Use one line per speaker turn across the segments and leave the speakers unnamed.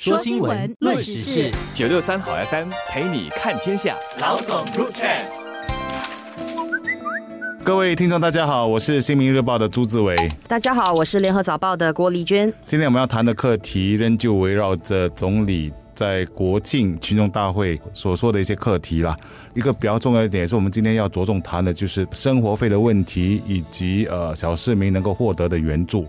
说新闻，论时事，
九六三好 FM 陪你看天下。
老总入场。
各位听众，大家好，我是新民日报的朱志伟。
大家好，我是联合早报的郭丽娟。
今天我们要谈的课题，仍旧围绕着总理在国庆群众大会所说的一些课题啦。一个比较重要一点，也是我们今天要着重谈的，就是生活费的问题，以及呃小市民能够获得的援助。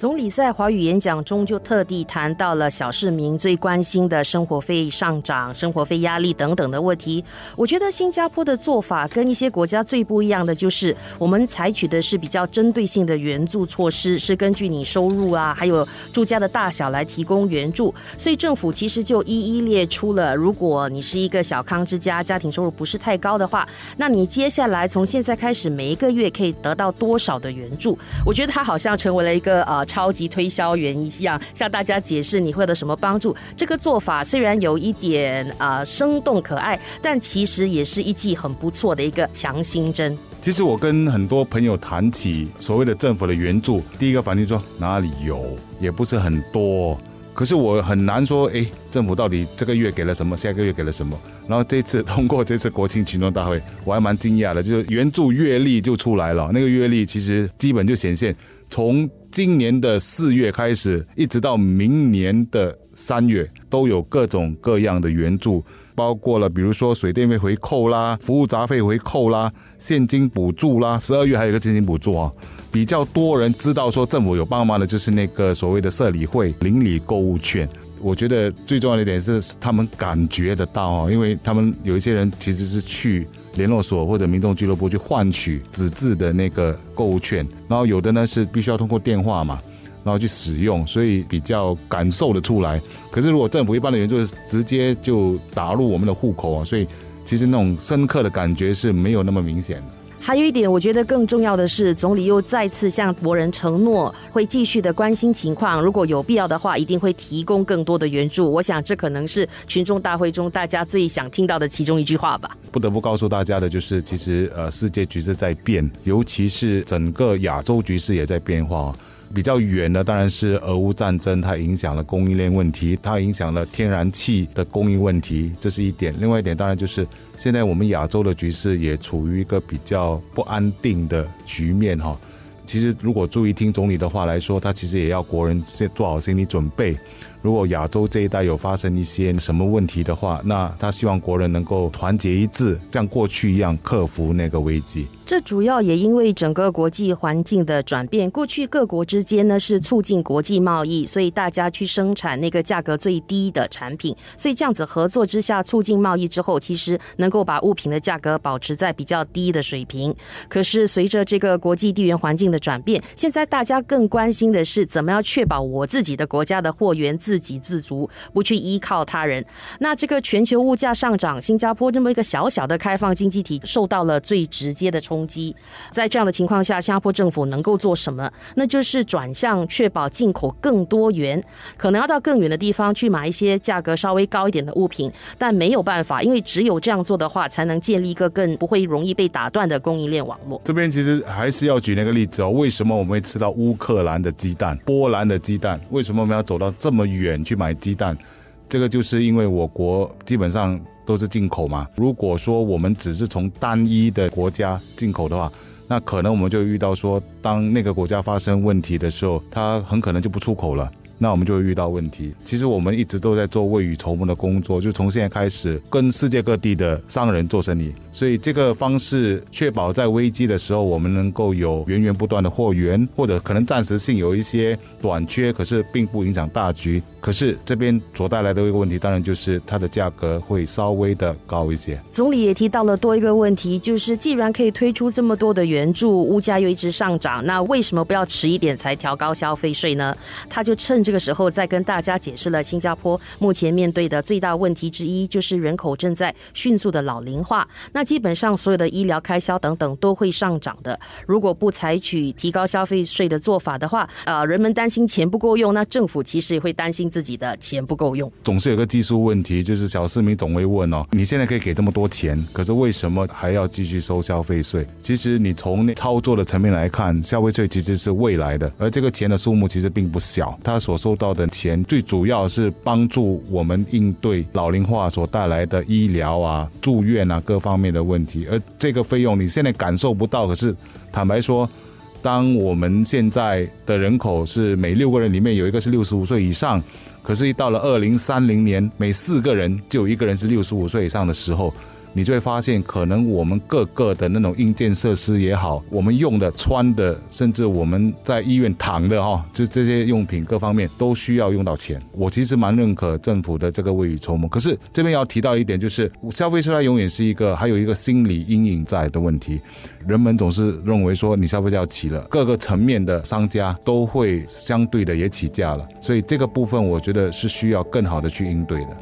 总理在华语演讲中就特地谈到了小市民最关心的生活费上涨、生活费压力等等的问题。我觉得新加坡的做法跟一些国家最不一样的就是，我们采取的是比较针对性的援助措施，是根据你收入啊，还有住家的大小来提供援助。所以政府其实就一一列出了，如果你是一个小康之家，家庭收入不是太高的话，那你接下来从现在开始每一个月可以得到多少的援助？我觉得它好像成为了一个呃。超级推销员一样向大家解释你会得什么帮助。这个做法虽然有一点啊生动可爱，但其实也是一剂很不错的一个强心针。
其实我跟很多朋友谈起所谓的政府的援助，第一个反应说哪里有，也不是很多。可是我很难说，哎，政府到底这个月给了什么，下个月给了什么？然后这次通过这次国庆群众大会，我还蛮惊讶的，就是援助月历就出来了。那个月历其实基本就显现，从今年的四月开始，一直到明年的三月，都有各种各样的援助，包括了比如说水电费回扣啦，服务杂费回扣啦，现金补助啦，十二月还有一个现金补助啊。比较多人知道说政府有帮忙的，就是那个所谓的社理会邻里购物券。我觉得最重要的一点是他们感觉得到啊，因为他们有一些人其实是去联络所或者民众俱乐部去换取纸质的那个购物券，然后有的呢是必须要通过电话嘛，然后去使用，所以比较感受的出来。可是如果政府一般的援助是直接就打入我们的户口啊，所以其实那种深刻的感觉是没有那么明显的。
还有一点，我觉得更重要的是，总理又再次向国人承诺，会继续的关心情况，如果有必要的话，一定会提供更多的援助。我想，这可能是群众大会中大家最想听到的其中一句话吧。
不得不告诉大家的就是，其实呃，世界局势在变，尤其是整个亚洲局势也在变化。比较远的当然是俄乌战争，它影响了供应链问题，它影响了天然气的供应问题，这是一点。另外一点当然就是现在我们亚洲的局势也处于一个比较不安定的局面哈。其实如果注意听总理的话来说，他其实也要国人先做好心理准备。如果亚洲这一带有发生一些什么问题的话，那他希望国人能够团结一致，像过去一样克服那个危机。
这主要也因为整个国际环境的转变，过去各国之间呢是促进国际贸易，所以大家去生产那个价格最低的产品，所以这样子合作之下促进贸易之后，其实能够把物品的价格保持在比较低的水平。可是随着这个国际地缘环境的转变，现在大家更关心的是怎么样确保我自己的国家的货源自给自足，不去依靠他人。那这个全球物价上涨，新加坡这么一个小小的开放经济体受到了最直接的冲攻击。在这样的情况下，新加坡政府能够做什么？那就是转向确保进口更多元，可能要到更远的地方去买一些价格稍微高一点的物品，但没有办法，因为只有这样做的话，才能建立一个更不会容易被打断的供应链网络。
这边其实还是要举那个例子哦，为什么我们会吃到乌克兰的鸡蛋、波兰的鸡蛋？为什么我们要走到这么远去？买鸡蛋，这个就是因为我国基本上都是进口嘛。如果说我们只是从单一的国家进口的话，那可能我们就遇到说，当那个国家发生问题的时候，它很可能就不出口了。那我们就会遇到问题。其实我们一直都在做未雨绸缪的工作，就从现在开始跟世界各地的商人做生意。所以这个方式确保在危机的时候，我们能够有源源不断的货源，或者可能暂时性有一些短缺，可是并不影响大局。可是这边所带来的一个问题，当然就是它的价格会稍微的高一些。
总理也提到了多一个问题，就是既然可以推出这么多的援助，物价又一直上涨，那为什么不要迟一点才调高消费税呢？他就趁着这个时候再跟大家解释了新加坡目前面对的最大问题之一，就是人口正在迅速的老龄化。那基本上所有的医疗开销等等都会上涨的。如果不采取提高消费税的做法的话，呃，人们担心钱不够用，那政府其实也会担心。自己的钱不够用。
总是有个技术问题，就是小市民总会问哦，你现在可以给这么多钱，可是为什么还要继续收消费税？其实你从那操作的层面来看，消费税其实是未来的，而这个钱的数目其实并不小，它所收到的钱最主要是帮助我们应对老龄化所带来的医疗啊、住院啊各方面的问题，而这个费用你现在感受不到，可是坦白说。当我们现在的人口是每六个人里面有一个是六十五岁以上，可是，一到了二零三零年，每四个人就有一个人是六十五岁以上的时候。你就会发现，可能我们各个的那种硬件设施也好，我们用的、穿的，甚至我们在医院躺的哈，就这些用品各方面都需要用到钱。我其实蛮认可政府的这个未雨绸缪。可是这边要提到一点，就是消费者它永远是一个还有一个心理阴影在的问题。人们总是认为说，你消费者要起了，各个层面的商家都会相对的也起价了。所以这个部分，我觉得是需要更好的去应对的。